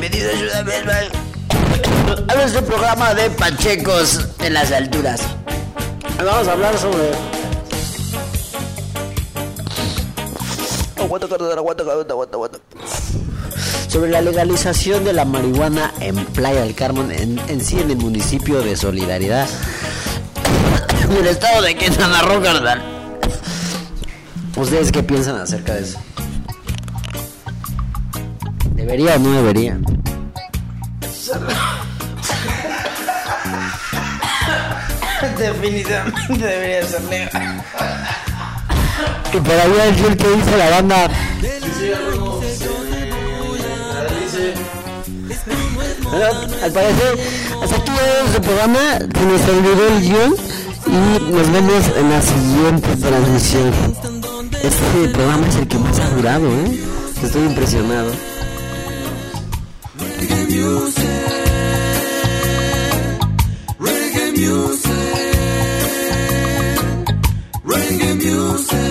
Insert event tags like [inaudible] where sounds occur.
Bienvenido, a nuestro programa de Pachecos en las alturas. Vamos a hablar sobre. Aguanta, aguanta, aguanta, aguanta, aguanta. Sobre la legalización de la marihuana en Playa del Carmen, en, en sí en el municipio de Solidaridad, en el estado de Quintana Roo, carnal. ¿Ustedes qué piensan acerca de eso? ¿Debería o no debería? [laughs] Definitivamente debería ser legal. Y por ahí el que dice la banda. Al parecer, hasta aquí llegamos el programa. Se nos olvidó el guion. Y nos vemos en la siguiente transmisión. Este programa es el que más ha durado, ¿eh? Estoy impresionado. closer